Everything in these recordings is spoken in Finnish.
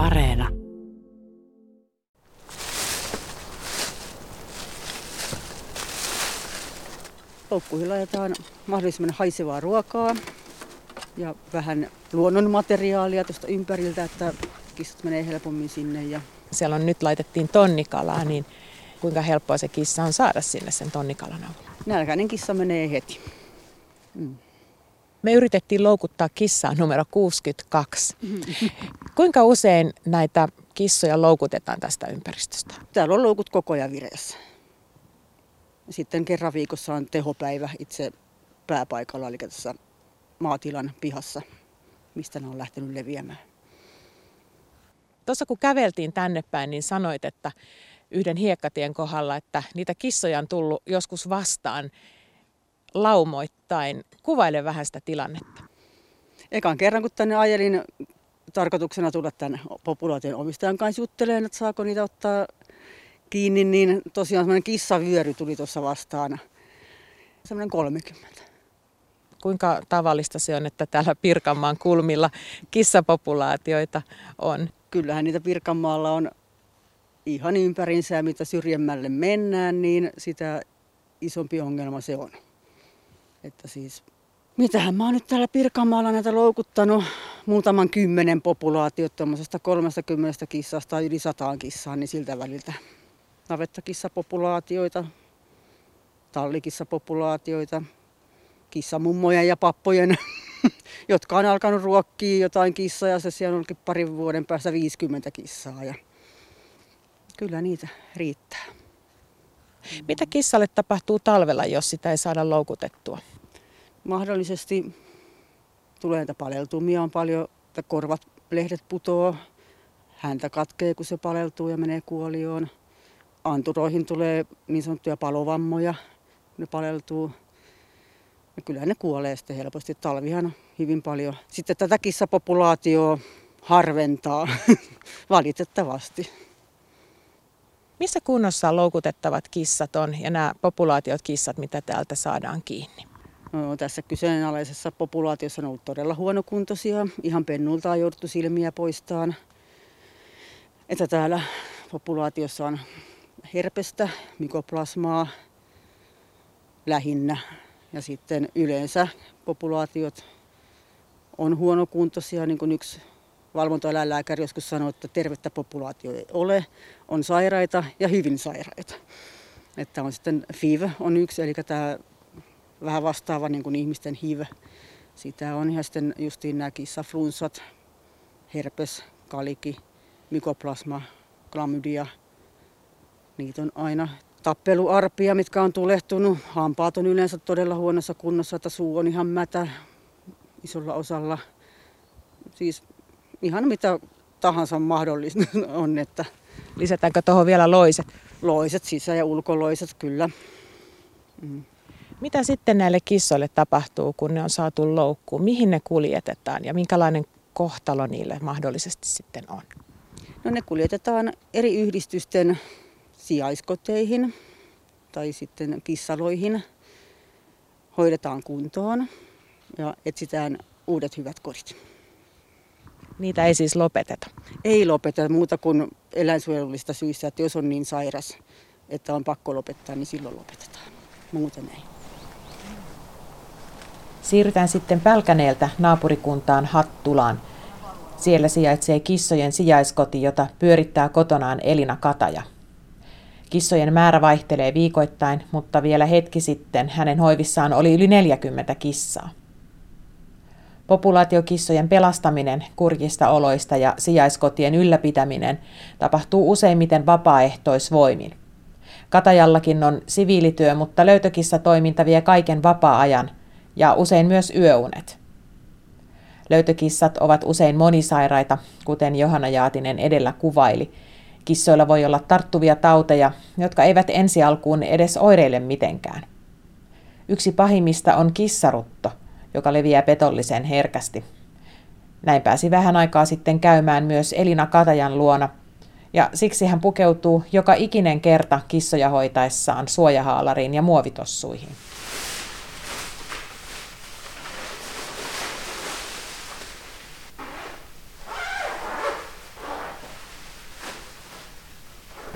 Areena. Loukkuihin laitetaan mahdollisimman haisevaa ruokaa ja vähän luonnonmateriaalia tuosta ympäriltä, että kissat menee helpommin sinne. Ja... Siellä on nyt laitettiin tonnikalaa, niin kuinka helppoa se kissa on saada sinne sen tonnikalan avulla? Nälkäinen kissa menee heti. Mm. Me yritettiin loukuttaa kissaa numero 62. Kuinka usein näitä kissoja loukutetaan tästä ympäristöstä? Täällä on loukut koko ajan vireessä. Sitten kerran viikossa on tehopäivä itse pääpaikalla, eli tässä maatilan pihassa, mistä ne on lähtenyt leviämään. Tuossa kun käveltiin tänne päin, niin sanoit, että yhden hiekkatien kohdalla, että niitä kissoja on tullut joskus vastaan laumoittain. Kuvaile vähän sitä tilannetta. Ekan kerran kun tänne ajelin, tarkoituksena tulla tämän populaation omistajan kanssa juttelemaan, että saako niitä ottaa kiinni, niin tosiaan semmoinen kissavyöry tuli tuossa vastaan. Semmoinen 30. Kuinka tavallista se on, että täällä Pirkanmaan kulmilla kissapopulaatioita on? Kyllähän niitä Pirkanmaalla on ihan ympärinsä ja mitä syrjemmälle mennään, niin sitä isompi ongelma se on. Että siis, mitähän mä oon nyt täällä Pirkanmaalla näitä loukuttanut muutaman kymmenen populaatiot tuommoisesta 30 kissasta yli sataan kissaan, niin siltä väliltä navettakissapopulaatioita, tallikissapopulaatioita, kissamummojen ja pappojen, jotka on alkanut ruokkia jotain kissaa ja se siellä onkin parin vuoden päästä 50 kissaa. Ja kyllä niitä riittää. Mitä kissalle tapahtuu talvella, jos sitä ei saada loukutettua? Mahdollisesti tulee näitä paleltumia on paljon, että korvat, lehdet putoo, häntä katkee, kun se paleltuu ja menee kuolioon. Anturoihin tulee niin sanottuja palovammoja, ne paleltuu. Ja kyllä ne kuolee sitten helposti. Talvihan hyvin paljon. Sitten tätä kissapopulaatioa harventaa valitettavasti. Missä kunnossa loukutettavat kissat on ja nämä populaatiot kissat, mitä täältä saadaan kiinni? No, tässä kyseenalaisessa populaatiossa on ollut todella huonokuntoisia. Ihan pennulta on jouduttu silmiä poistamaan. Että täällä populaatiossa on herpestä, mykoplasmaa lähinnä. Ja sitten yleensä populaatiot on huonokuntoisia, niin kuin yksi valvontaeläinlääkäri joskus sanoi, että tervettä populaatio ei ole, on sairaita ja hyvin sairaita. Että on sitten FIV on yksi, eli tämä vähän vastaava niin kuin ihmisten HIV. Sitä on ja sitten justiin nämä kissaflunssat, herpes, kaliki, mykoplasma, klamydia. Niitä on aina tappeluarpia, mitkä on tulehtunut. Hampaat on yleensä todella huonossa kunnossa, että suu on ihan mätä isolla osalla. Siis ihan mitä tahansa mahdollista on. Että Lisätäänkö tuohon vielä loiset? Loiset, sisä- ja ulkoloiset, kyllä. Mm. Mitä sitten näille kissoille tapahtuu, kun ne on saatu loukkuun? Mihin ne kuljetetaan ja minkälainen kohtalo niille mahdollisesti sitten on? No ne kuljetetaan eri yhdistysten sijaiskoteihin tai sitten kissaloihin. Hoidetaan kuntoon ja etsitään uudet hyvät kodit. Niitä ei siis lopeteta? Ei lopeteta muuta kuin eläinsuojelullista syistä, että jos on niin sairas, että on pakko lopettaa, niin silloin lopetetaan. Muuten ei. Siirrytään sitten Pälkäneeltä naapurikuntaan Hattulaan. Siellä sijaitsee kissojen sijaiskoti, jota pyörittää kotonaan Elina Kataja. Kissojen määrä vaihtelee viikoittain, mutta vielä hetki sitten hänen hoivissaan oli yli 40 kissaa. Populaatiokissojen pelastaminen kurjista oloista ja sijaiskotien ylläpitäminen tapahtuu useimmiten vapaaehtoisvoimin. Katajallakin on siviilityö, mutta löytökissatoiminta vie kaiken vapaa-ajan ja usein myös yöunet. Löytökissat ovat usein monisairaita, kuten Johanna Jaatinen edellä kuvaili. Kissoilla voi olla tarttuvia tauteja, jotka eivät ensi alkuun edes oireile mitenkään. Yksi pahimmista on kissarutto, joka leviää petollisen herkästi. Näin pääsi vähän aikaa sitten käymään myös Elina Katajan luona, ja siksi hän pukeutuu joka ikinen kerta kissoja hoitaessaan suojahaalariin ja muovitossuihin.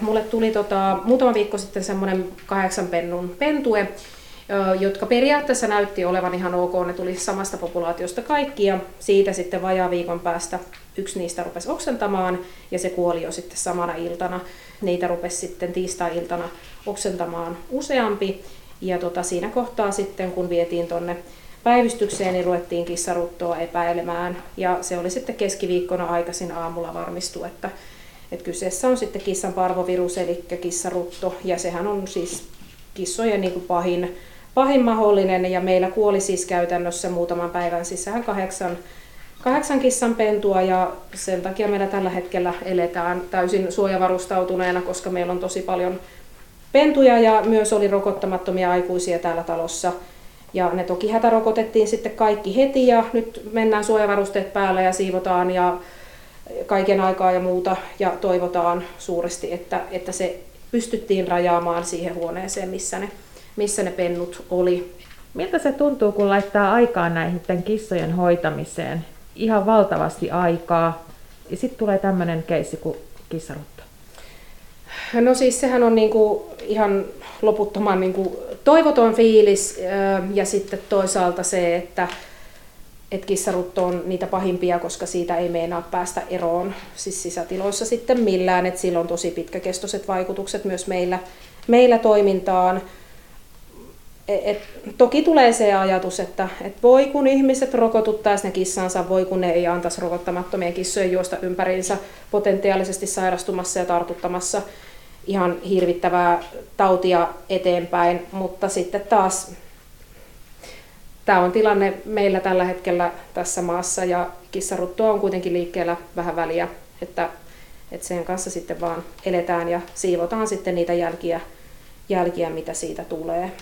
mulle tuli tota, muutama viikko sitten semmoinen kahdeksan pennun pentue, jotka periaatteessa näytti olevan ihan ok, ne tuli samasta populaatiosta kaikki ja siitä sitten vajaa viikon päästä yksi niistä rupesi oksentamaan ja se kuoli jo sitten samana iltana. Niitä rupesi sitten tiistai-iltana oksentamaan useampi ja tota, siinä kohtaa sitten kun vietiin tonne päivystykseen, niin ruvettiin kissaruttoa epäilemään ja se oli sitten keskiviikkona aikaisin aamulla varmistu, että, että kyseessä on sitten kissan parvovirus eli kissarutto ja sehän on siis kissojen niin kuin pahin pahin mahdollinen ja meillä kuoli siis käytännössä muutaman päivän sisään kahdeksan, kahdeksan kissan pentua ja sen takia meillä tällä hetkellä eletään täysin suojavarustautuneena, koska meillä on tosi paljon pentuja ja myös oli rokottamattomia aikuisia täällä talossa. Ja ne toki hätärokotettiin sitten kaikki heti ja nyt mennään suojavarusteet päällä ja siivotaan ja kaiken aikaa ja muuta ja toivotaan suuresti, että, että se pystyttiin rajaamaan siihen huoneeseen, missä ne missä ne pennut oli. Miltä se tuntuu, kun laittaa aikaa näihin kissojen hoitamiseen? Ihan valtavasti aikaa. Ja sitten tulee tämmöinen keissi kuin kissarutto. No siis sehän on niinku ihan loputtoman niinku toivoton fiilis ja sitten toisaalta se, että et kissarutto on niitä pahimpia, koska siitä ei meinaa päästä eroon siis sisätiloissa sitten millään. Et sillä on tosi pitkäkestoiset vaikutukset myös meillä, meillä toimintaan. Et, toki tulee se ajatus, että et voi kun ihmiset rokotuttaisi ne kissansa, voi kun ne ei antaisi rokottamattomien kissojen juosta ympäriinsä potentiaalisesti sairastumassa ja tartuttamassa ihan hirvittävää tautia eteenpäin, mutta sitten taas tämä on tilanne meillä tällä hetkellä tässä maassa ja kissaruttoa on kuitenkin liikkeellä vähän väliä, että, että sen kanssa sitten vaan eletään ja siivotaan sitten niitä jälkiä, jälkiä mitä siitä tulee.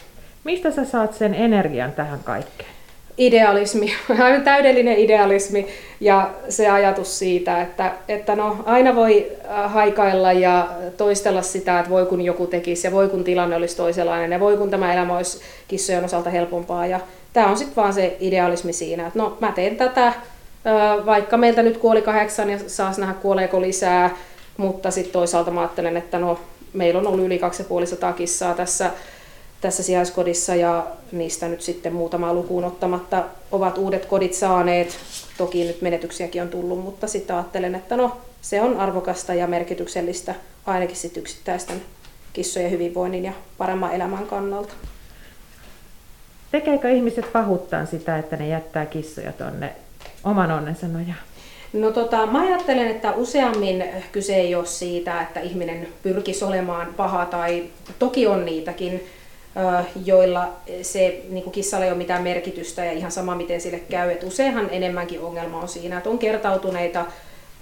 Mistä sä saat sen energian tähän kaikkeen? Idealismi, aivan täydellinen idealismi ja se ajatus siitä, että, että no, aina voi äh, haikailla ja toistella sitä, että voi kun joku tekisi ja voi kun tilanne olisi toisenlainen ja voi kun tämä elämä olisi kissojen osalta helpompaa. Ja tämä on sitten vaan se idealismi siinä, että no mä teen tätä, äh, vaikka meiltä nyt kuoli kahdeksan ja saas nähdä kuoleeko lisää, mutta sitten toisaalta mä ajattelen, että no meillä on ollut yli 250 kissaa tässä tässä sijaiskodissa ja niistä nyt sitten muutama lukuun ottamatta ovat uudet kodit saaneet. Toki nyt menetyksiäkin on tullut, mutta sitten ajattelen, että no se on arvokasta ja merkityksellistä ainakin sitten yksittäisten kissojen hyvinvoinnin ja paremman elämän kannalta. Tekeekö ihmiset pahuttaan sitä, että ne jättää kissoja tuonne oman onnensa nojaan? No tota, mä ajattelen, että useammin kyse ei ole siitä, että ihminen pyrkisi olemaan paha tai toki on niitäkin, joilla se niin kuin kissalle ei ole mitään merkitystä ja ihan sama miten sille käy. Et useinhan enemmänkin ongelma on siinä, että on kertautuneita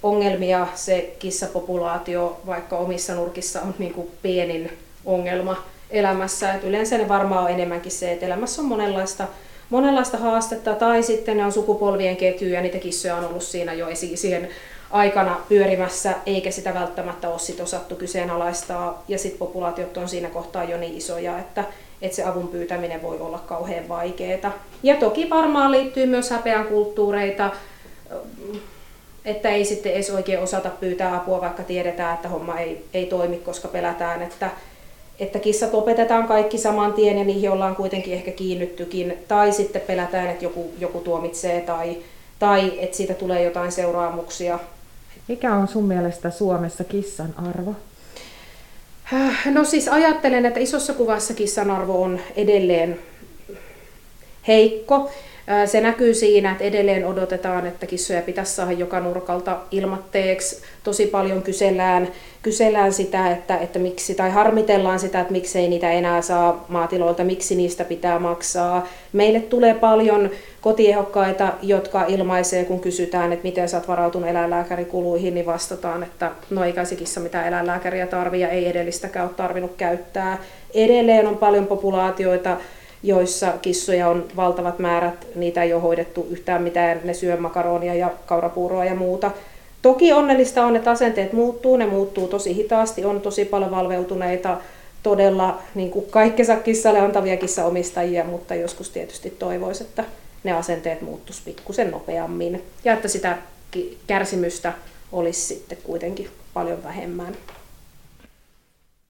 ongelmia se kissapopulaatio, vaikka omissa nurkissa on niin kuin pienin ongelma elämässä. Et yleensä ne varmaan on enemmänkin se, että elämässä on monenlaista, monenlaista haastetta tai sitten ne on sukupolvien ketjuja, niitä kissoja on ollut siinä jo siihen aikana pyörimässä, eikä sitä välttämättä ole sit osattu kyseenalaistaa. Ja sitten populaatiot on siinä kohtaa jo niin isoja, että, että se avun pyytäminen voi olla kauhean vaikeaa. Ja toki varmaan liittyy myös häpeän kulttuureita, että ei sitten edes oikein osata pyytää apua, vaikka tiedetään, että homma ei, ei toimi, koska pelätään, että, että kissat opetetaan kaikki saman tien ja niihin ollaan kuitenkin ehkä kiinnyttykin. Tai sitten pelätään, että joku, joku tuomitsee tai, tai että siitä tulee jotain seuraamuksia. Mikä on sun mielestä Suomessa kissan arvo? No siis ajattelen, että isossa kuvassa kissan arvo on edelleen heikko. Se näkyy siinä, että edelleen odotetaan, että kissoja pitäisi saada joka nurkalta ilmatteeksi. Tosi paljon kysellään, kysellään sitä, että, että miksi, tai harmitellaan sitä, että miksei niitä enää saa maatiloilta, miksi niistä pitää maksaa. Meille tulee paljon kotiehokkaita, jotka ilmaisee, kun kysytään, että miten sä oot varautunut eläinlääkärikuluihin, niin vastataan, että no eikä se kissa mitään eläinlääkäriä tarvi ja ei edellistäkään ole tarvinnut käyttää. Edelleen on paljon populaatioita, joissa kissoja on valtavat määrät, niitä ei ole hoidettu yhtään mitään, ne syö makaronia ja kaurapuuroa ja muuta. Toki onnellista on, että asenteet muuttuu, ne muuttuu tosi hitaasti, on tosi paljon valveutuneita, todella niin kuin kaikkensa kissalle antavia kissaomistajia, mutta joskus tietysti toivoisi, että ne asenteet muuttuisi pikkusen nopeammin ja että sitä kärsimystä olisi sitten kuitenkin paljon vähemmän.